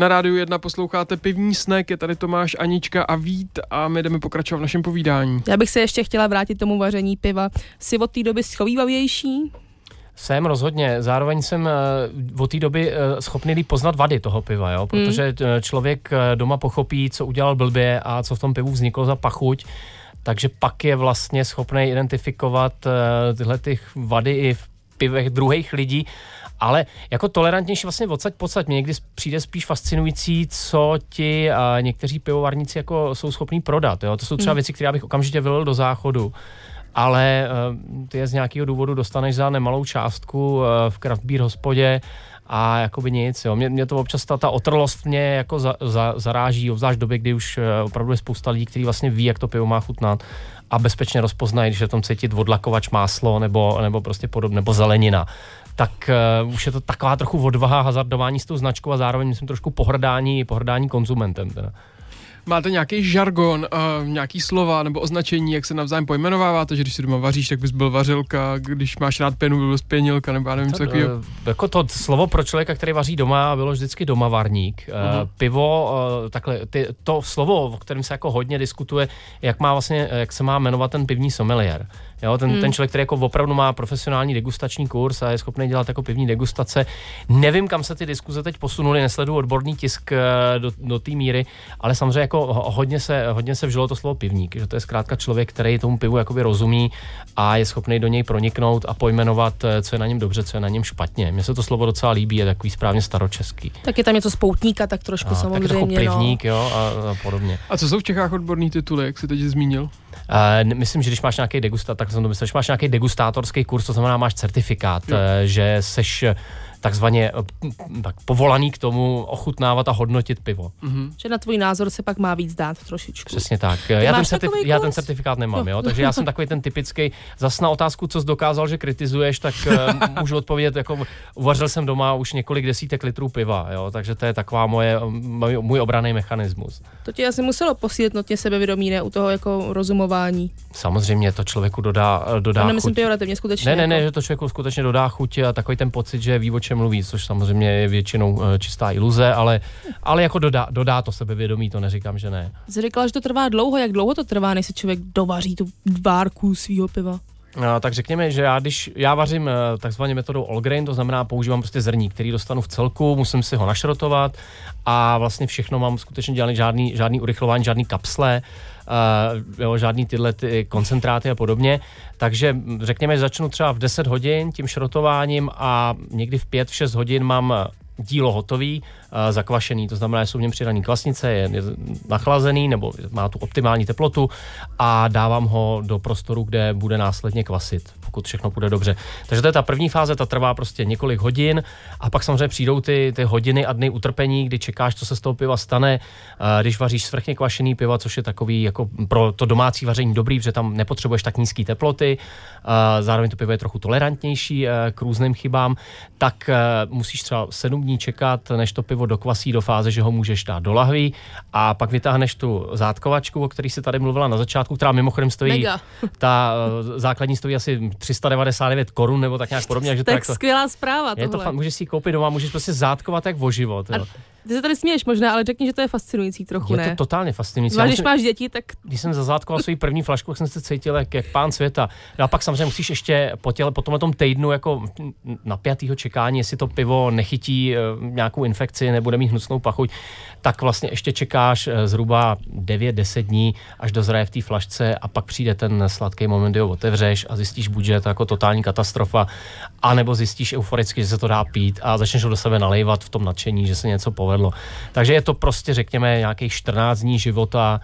Na rádiu 1 posloucháte pivní snek, je tady Tomáš, Anička a Vít a my jdeme pokračovat v našem povídání. Já bych se ještě chtěla vrátit tomu vaření piva. Jsi od té doby schovývavější? Jsem rozhodně, zároveň jsem eh, od té doby eh, schopný líp poznat vady toho piva, jo? protože eh, člověk doma pochopí, co udělal blbě a co v tom pivu vzniklo za pachuť, takže pak je vlastně schopný identifikovat tyhle těch vady i v pivech druhých lidí, ale jako tolerantnější vlastně odsaď podsaď. Mně někdy přijde spíš fascinující, co ti a někteří pivovarníci jako jsou schopní prodat. Jo? To jsou třeba věci, které já bych okamžitě vylil do záchodu. Ale uh, ty je z nějakého důvodu dostaneš za nemalou částku uh, v craft beer hospodě a jakoby nic. Jo. Mě, mě to občas ta, ta otrlost mě jako za, za, zaráží, obzvlášť v době, kdy už uh, opravdu je spousta lidí, kteří vlastně ví, jak to pivo má chutnat a bezpečně rozpoznají, když je v tom cítit odlakovač máslo nebo, nebo prostě podobně, nebo zelenina tak uh, už je to taková trochu odvaha hazardování s tou značkou a zároveň myslím trošku pohrdání, pohrdání konzumentem. Teda. Máte nějaký žargon, uh, nějaký slova nebo označení, jak se navzájem pojmenováváte, že když si doma vaříš, tak bys byl vařilka, když máš rád penu, byl bys pěnilka, nebo já nevím, co takového. Eh, jako to slovo pro člověka, který vaří doma, bylo vždycky domavarník. Uh, pivo, uh, takhle, ty, to slovo, o kterém se jako hodně diskutuje, jak má vlastně, jak se má jmenovat ten pivní sommelier. Jo, ten, hmm. ten člověk, který jako opravdu má profesionální degustační kurz a je schopný dělat jako pivní degustace. Nevím, kam se ty diskuze teď posunuly, nesleduju odborný tisk eh, do, do té míry, ale samozřejmě jako ho- hodně se, hodně se vžilo to slovo pivník, že to je zkrátka člověk, který tomu pivu jakoby rozumí a je schopný do něj proniknout a pojmenovat, eh, co je na něm dobře, co je na něm špatně. Mně se to slovo docela líbí, je takový správně staročeský. Tak je tam něco spoutníka, tak trošku A, tak samozřejmě. trochu no. plivník, jo, a, a podobně. A co jsou v Čechách odborný tituly, jak jsi teď zmínil? Uh, myslím, že když máš nějaký degustat, tak jsem to myslel, že máš nějaký degustátorský kurz, to znamená, máš certifikát, Jo. uh, že seš eh, takzvaně eh, tak povolaný k tomu ochutnávat a hodnotit pivo. Mhm. Že na tvůj názor se pak má víc dát trošičku. Přesně tak. Já ten, certif- já ten certifikát nemám, Jo. jo. takže já jsem takový ten typický. Zas na otázku, co jsi dokázal, že kritizuješ, tak uh, můžu odpovědět, jako uvařil jsem doma už několik desítek litrů piva, jo, takže to je taková moje, můj, můj obraný mechanismus. To ti asi muselo posílit notně sebevědomí, ne, u toho jako rozumování. Samozřejmě to člověku dodá, dodá To nemyslím chuť. pejorativně, skutečně. Ne, ne, ne, jako, že to člověku skutečně dodá chuť a takový ten pocit, že ví, čem mluví, což samozřejmě je většinou eh, čistá iluze, ale, ale jako dodá, dodá to sebevědomí, to neříkám, že ne. Jsi říkala, že to trvá dlouho. Jak dlouho to trvá, než si člověk dovaří tu várku svého piva? A, tak řekněme, že já když já vařím eh, takzvaně metodou all grain, to znamená používám prostě zrní, který dostanu v celku, musím si ho našrotovat a vlastně všechno mám skutečně dělaný žádný, žádný urychlování, žádný kapsle, jo, žádný tyhle ty koncentráty a podobně. Takže řekněme, že začnu třeba v 10 hodin tím šrotováním a někdy v 5-6 hodin mám dílo hotový, zakvašený, to znamená, že jsou v něm přidaný kvasnice, je nachlazený nebo má tu optimální teplotu a dávám ho do prostoru, kde bude následně kvasit, pokud všechno půjde dobře. Takže to je ta první fáze, ta trvá prostě několik hodin a pak samozřejmě přijdou ty, ty hodiny a dny utrpení, kdy čekáš, co se z toho piva stane, když vaříš svrchně kvašený piva, což je takový jako pro to domácí vaření dobrý, protože tam nepotřebuješ tak nízké teploty, zároveň to pivo je trochu tolerantnější uh, k různým chybám, tak uh, musíš třeba 7 dní čekat, než to pivo dokvasí do fáze, že ho můžeš dát do lahví a pak vytáhneš tu zátkovačku, o který se tady mluvila na začátku, která mimochodem stojí, Mega. ta uh, základní stojí asi 399 korun nebo tak nějak podobně, takže to, Tak jako, skvělá zpráva je to tohle. fakt, můžeš si ji koupit doma, můžeš prostě zátkovat jak o život. Jo. Ty se tady směješ možná, ale řekni, že to je fascinující trochu, Je ne? to totálně fascinující. Zvlášť, když máš děti, tak když jsem zazátkoval svou první flašku, tak jsem se cítil jak, jak pán světa. No a pak samozřejmě musíš ještě po, těle, po tomhle tom týdnu jako napjatýho čekání, jestli to pivo nechytí eh, nějakou infekci, nebude mít hnusnou pachuť, tak vlastně ještě čekáš eh, zhruba 9-10 dní, až dozraje v té flašce a pak přijde ten sladký moment, kdy ho otevřeš a zjistíš buď, že je to jako totální katastrofa, anebo zjistíš euforicky, že se to dá pít a začneš ho do sebe nalejvat v tom nadšení, že se něco povedlo. Takže je to prostě, řekněme, nějakých 14 dní života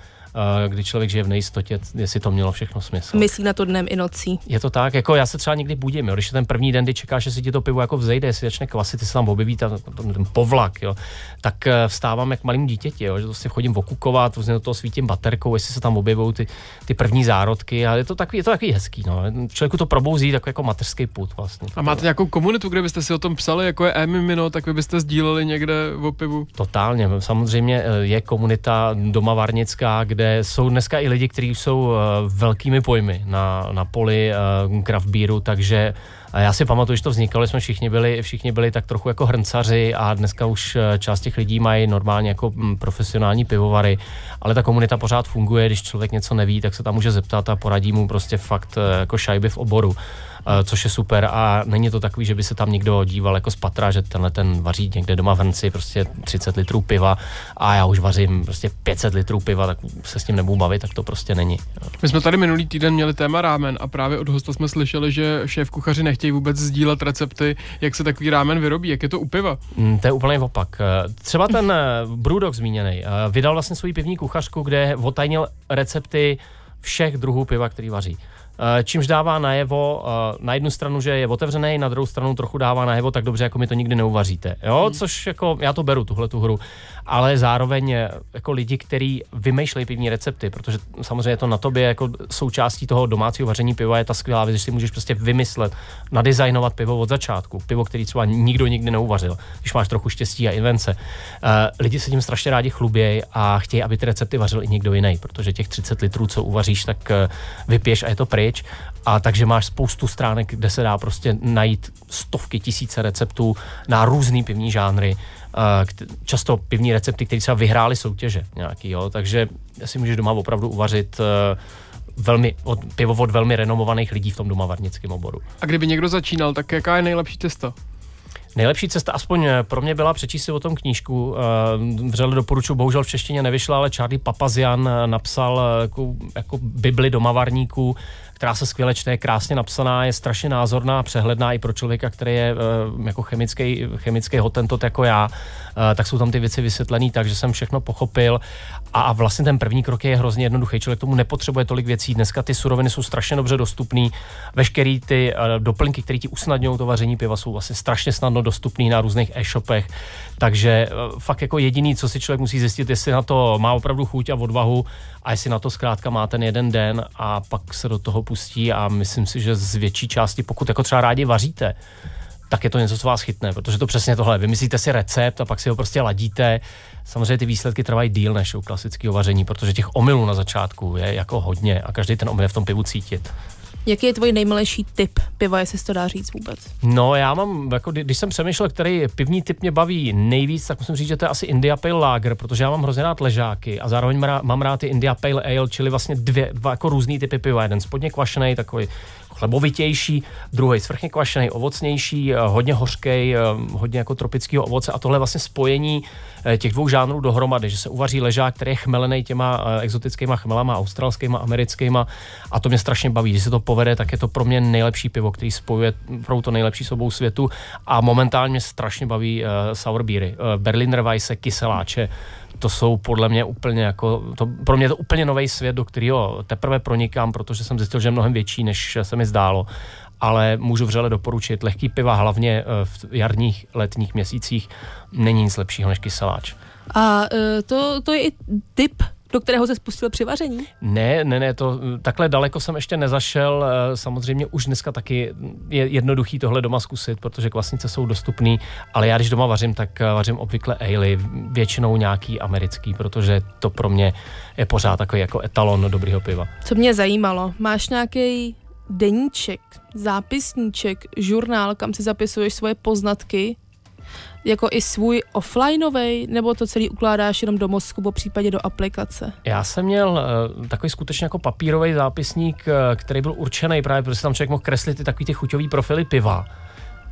kdy člověk žije v nejistotě, jestli to mělo všechno smysl. Myslí na to dnem i nocí. Je to tak, jako já se třeba někdy budím, jo, když je ten první den, kdy čekáš, že si ti to pivo jako vzejde, jestli začne kvasit, ty se tam objeví ta, ten, ten povlak, jo, tak eh, vstávám jak malým dítěti, jo, že prostě chodím okukovat, různě do toho svítím baterkou, jestli se tam objevují ty, ty první zárodky a je to takový, je to takový hezký, no. Člověku to probouzí takový jako mateřský put vlastně. A máte nějakou komunitu, kde byste si o tom psali, jako je e tak vy byste sdíleli někde v pivu? Totálně. Samozřejmě eh, je komunita doma varnická, kde jsou dneska i lidi, kteří jsou eh, velkými pojmy na, na poli eh, craft beeru, takže a já si pamatuju, že to vznikalo, jsme všichni byli, všichni byli tak trochu jako hrncaři a dneska už eh, část těch lidí mají normálně jako mm, profesionální pivovary, ale ta komunita pořád funguje, když člověk něco neví, tak se tam může zeptat a poradí mu prostě fakt eh, jako šajby v oboru. eh, což je super a není to takový, že by se tam někdo díval jako z patra, že tenhle ten vaří někde doma v hrnci prostě 30 litrů piva a já už vařím prostě 500 litrů piva, tak se s tím nebudu bavit, tak to prostě není. My jsme tady minulý týden měli téma rámen a právě od hosta jsme slyšeli, že šéf kuchaři nechtějí vůbec sdílet recepty, jak se takový rámen vyrobí, jak je to u piva. Mm, To je úplně opak. Eh, Třeba ten eh, Brewdog zmíněný eh, vydal vlastně svou pivní kuchařku, kde otajnil recepty všech druhů piva, který vaří. Eh, Čímž dává najevo eh, na jednu stranu, že je otevřený, na druhou stranu trochu dává najevo tak dobře, jako mi to nikdy neuvaříte. Jo, což jako já to beru, tuhle tu hru, ale zároveň eh, jako lidi, kteří vymýšlejí pivní recepty, protože samozřejmě to na tobě jako součástí toho domácího vaření piva je ta skvělá věc, že si můžeš prostě vymyslet, nadizajnovat pivo od začátku. Pivo, který třeba nikdo nikdy neuvařil, když máš trochu štěstí a invence. Eh, Lidi se tím strašně rádi chlubějí a chtějí, aby ty recepty vařil i někdo jiný, protože těch 30 litrů, co uvaříš, tak eh, vypiješ a je to pryč. A takže máš spoustu stránek, kde se dá prostě najít stovky tisíce receptů na různý pivní žánry. Často pivní recepty, které třeba vyhrály soutěže nějaký, jo? takže si můžeš doma opravdu uvařit eh, velmi, od, pivo od velmi renomovaných lidí v tom doma varnickém oboru. A kdyby někdo začínal, tak jaká je nejlepší cesta? Nejlepší cesta aspoň eh, pro mě byla přečíst si o tom knížku. eh, Vřele doporučuji, bohužel v češtině nevyšla, ale Charlie Papazian napsal jako, jako Bibli domavarníků, která se skvěle čte, je krásně napsaná, je strašně názorná, přehledná i pro člověka, který je eh, jako chemický, chemický hotentot jako já, eh, tak jsou tam ty věci vysvětlené tak, že jsem všechno pochopil a, a vlastně ten první krok je hrozně jednoduchý. Člověk tomu nepotřebuje tolik věcí. Dneska ty suroviny jsou strašně dobře dostupné. Veškeré ty eh, doplňky, které ti usnadňují to vaření piva, jsou vlastně strašně snadno dostupné na různých e-shopech. Takže eh, fakt jako jediný, co si člověk musí zjistit, jestli na to má opravdu chuť a odvahu a jestli na to zkrátka má ten jeden den a pak se do toho pustí a myslím si, že z větší části, pokud jako třeba rádi vaříte, tak je to něco, co vás chytne, protože to přesně tohle. Vymyslíte si recept a pak si ho prostě ladíte. Samozřejmě ty výsledky trvají díl než u klasického vaření, protože těch omylů na začátku je jako hodně a každý ten omyl je v tom pivu cítit. Jaký je tvůj nejmilejší typ piva, jestli to dá říct vůbec? No, já mám, jako, kdy- když jsem přemýšlel, který pivní typ mě baví nejvíc, tak musím říct, že to je asi India Pale Lager, protože já mám hrozně rád ležáky a zároveň mám rád, i India Pale Ale, čili vlastně dvě, dva jako různý typy piva. Jeden spodně kvašený, takový chlebovitější, druhý svrchně kvašený, ovocnější, eh, hodně hořký, hodně jako tropického ovoce a tohle vlastně spojení eh, těch dvou žánrů dohromady, že se uvaří ležák, který je chmelený těma eh, exotickýma chmelama, australskýma, americkýma a to mě strašně baví. Když se to povede, tak je to pro mě nejlepší pivo, který spojuje pro to nejlepší s obou světu a momentálně strašně baví uh, sour beery. Uh, Berliner Weisse, kyseláče, to jsou podle mě úplně jako, to, pro mě to úplně nový svět, do kterého teprve pronikám, protože jsem zjistil, že je mnohem větší, než se mi zdálo. Ale můžu vřele doporučit lehký piva, hlavně eh, v jarních, letních měsících, není nic lepšího než kyseláč. A to, to je i typ, do kterého se spustil při vaření? Ne, ne, ne, to takhle daleko jsem ještě nezašel. eh, Samozřejmě už dneska taky je jednoduchý tohle doma zkusit, protože kvasnice jsou dostupný, ale já když doma vařím, tak eh, vařím obvykle ale, většinou nějaký americký, protože to pro mě je pořád takový jako etalon dobrýho piva. Co mě zajímalo, máš nějaký deníček, zápisníček, žurnál, kam si zapisuješ svoje poznatky, jako i svůj offlineový, nebo to celý ukládáš jenom do mozku, po případě do aplikace? Já jsem měl uh, takový skutečně jako papírový zápisník, uh, který byl určený právě, protože tam člověk mohl kreslit ty takový ty chuťový profily piva.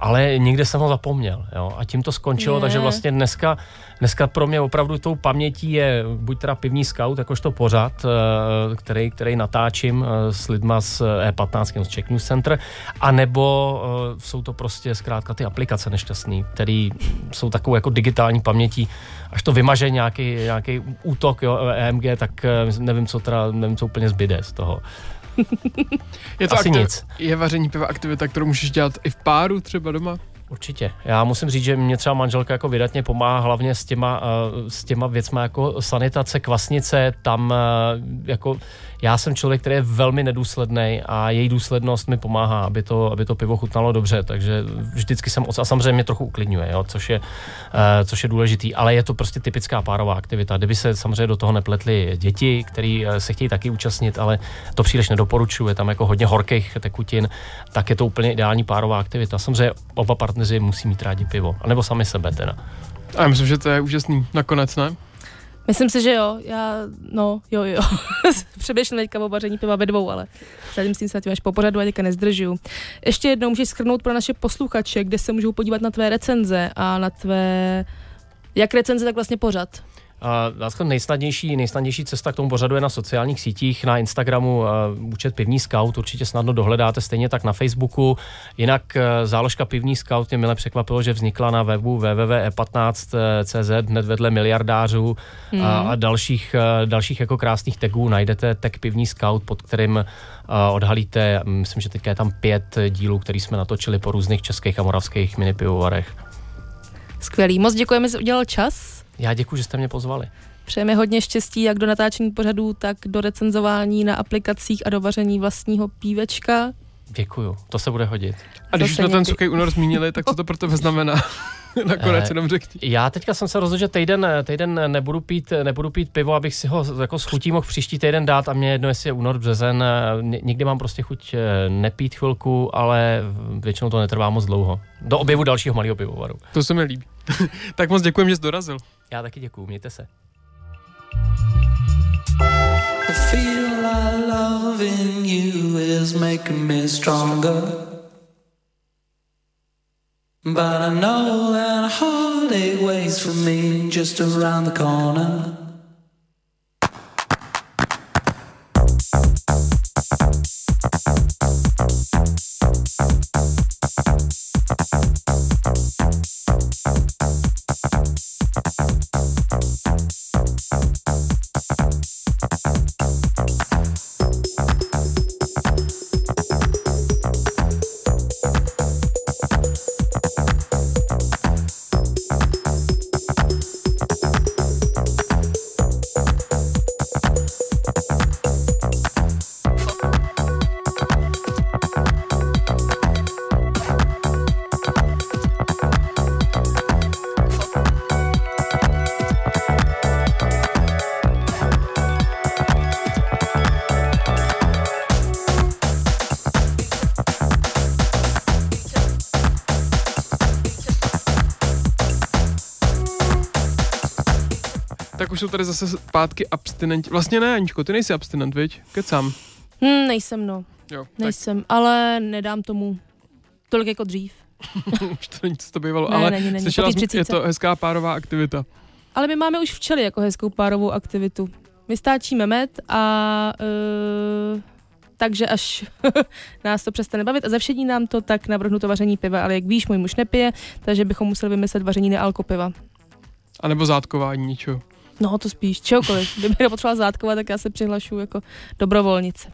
Ale někde jsem ho zapomněl. Jo? A tím to skončilo, Je. takže vlastně dneska, dneska pro mě opravdu tou pamětí je buď teda pivní scout, jakožto pořad, eh, který, který natáčím eh, s lidma z E15, z Czech News Center, anebo eh, jsou to prostě zkrátka ty aplikace nešťastný, které jsou takovou jako digitální pamětí, až to vymaže nějaký, nějaký útok jo, EMG, tak eh, nevím, co teda, nevím, co úplně zbyde z toho. Je to Asi aktiv- nic. Je vaření piva aktivita, kterou můžeš dělat i v páru třeba doma? Určitě. Já musím říct, že mě třeba manželka jako vydatně pomáhá hlavně s těma, eh, s těma věcma jako sanitace, kvasnice, tam eh, jako já jsem člověk, který je velmi nedůsledný a její důslednost mi pomáhá, aby to, aby to pivo chutnalo dobře, takže vždycky jsem, a samozřejmě mě trochu uklidňuje, jo, což, je, eh, což je důležitý, ale je to prostě typická párová aktivita. Kdyby se samozřejmě do toho nepletly děti, který eh, se chtějí taky účastnit, ale to příliš nedoporučuji, je tam jako hodně horkých tekutin, tak je to úplně ideální párová aktivita. Samozřejmě oba partneři musí mít rádi pivo, anebo sami sebe teda. A já myslím, že to je úžasný. Nakonec, ne? Myslím si, že jo. Já, no, jo, jo. Přeběžím teďka o vaření piva ve dvou, ale zatím s tím se až po pořadu a teďka. Ještě jednou můžeš schrnout pro naše posluchače, kde se můžou podívat na tvé recenze a na tvé, jak recenze, tak vlastně pořad. A vlastně nejsnadnější, nejsnadnější cesta k tomu pořadu je na sociálních sítích, na Instagramu uh, účet Pivní Scout, určitě snadno dohledáte, stejně tak na Facebooku. Jinak uh, záložka Pivní Scout mě mile překvapilo, že vznikla na webu www.e15.cz hned vedle miliardářů hmm. a, a dalších, uh, dalších jako krásných tagů. Najdete tag Pivní Scout, pod kterým uh, odhalíte, myslím, že teďka je tam pět dílů, který jsme natočili po různých českých a moravských mini pivovarech. Skvělý. Moc děkujeme, že udělal čas. Já děkuji, že jste mě pozvali. Přejeme hodně štěstí jak do natáčení pořadů, tak do recenzování na aplikacích a do vaření vlastního pívečka. Děkuju, to se bude hodit. A když už jsme ten suchý únor zmínili, tak co to pro tebe znamená? Nakonec Eh, jenom řekni. Já teďka jsem se rozhodl, že týden, týden nebudu, pít, nebudu pít pivo, abych si ho jako s chutí mohl příští týden dát a mě jedno, jestli je únor, březen. Někdy mám prostě chuť eh, nepít chvilku, ale většinou to netrvá moc dlouho. Do objevu dalšího malého pivovaru. To se mi líbí. tak moc děkujem, že jsi dorazil. The feel I love in you is making me stronger. But I know that heartache waits for me just around the corner. Tak už jsou tady zase zpátky abstinenti. Vlastně ne, Aničko, ty nejsi abstinent, viď? Kecám. Hm, nejsem, no. Jo, tak Nejsem, ale nedám tomu tolik jako dřív. už to není, co to bývalo. Ne, ale není, není. slyšela je to hezká párová aktivita. Ale my máme už včely jako hezkou párovou aktivitu. My stáčíme med a uh, takže až nás to přestane bavit a ze všedí nám to, tak navrhnu to vaření piva, ale jak víš, můj muž nepije, takže bychom museli vymyslet vaření nealko piva. A nebo zátkování něčeho. No to spíš, čehokoliv. Kdyby nepotřebovala zátkovat, tak já se přihlašu jako dobrovolnice.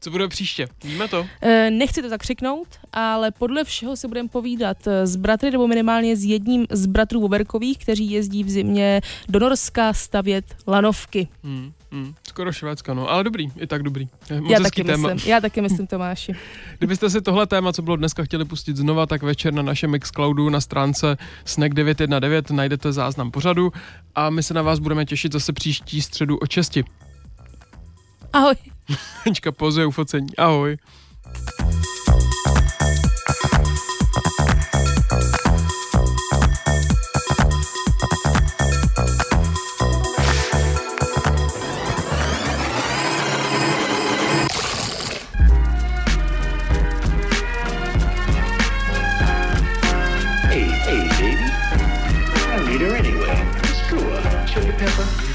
Co bude příště? Víme to? E, nechci to tak křiknout, ale podle všeho se budeme povídat eh, s bratry nebo minimálně s jedním z bratrů Boberkových, kteří jezdí v zimě do Norska stavět lanovky. Hmm, hmm. Skoro Švédska, no. Ale dobrý, i tak dobrý. Moc Já taky, téma. myslím, já taky myslím, Tomáši. Kdybyste si tohle téma, co bylo dneska, chtěli pustit znova, tak večer na našem Mixcloudu na stránce Snack 919 najdete záznam pořadu a my se na vás budeme těšit zase příští středu o česti. Ahoj. Anička pozuje ufocení. Ahoj.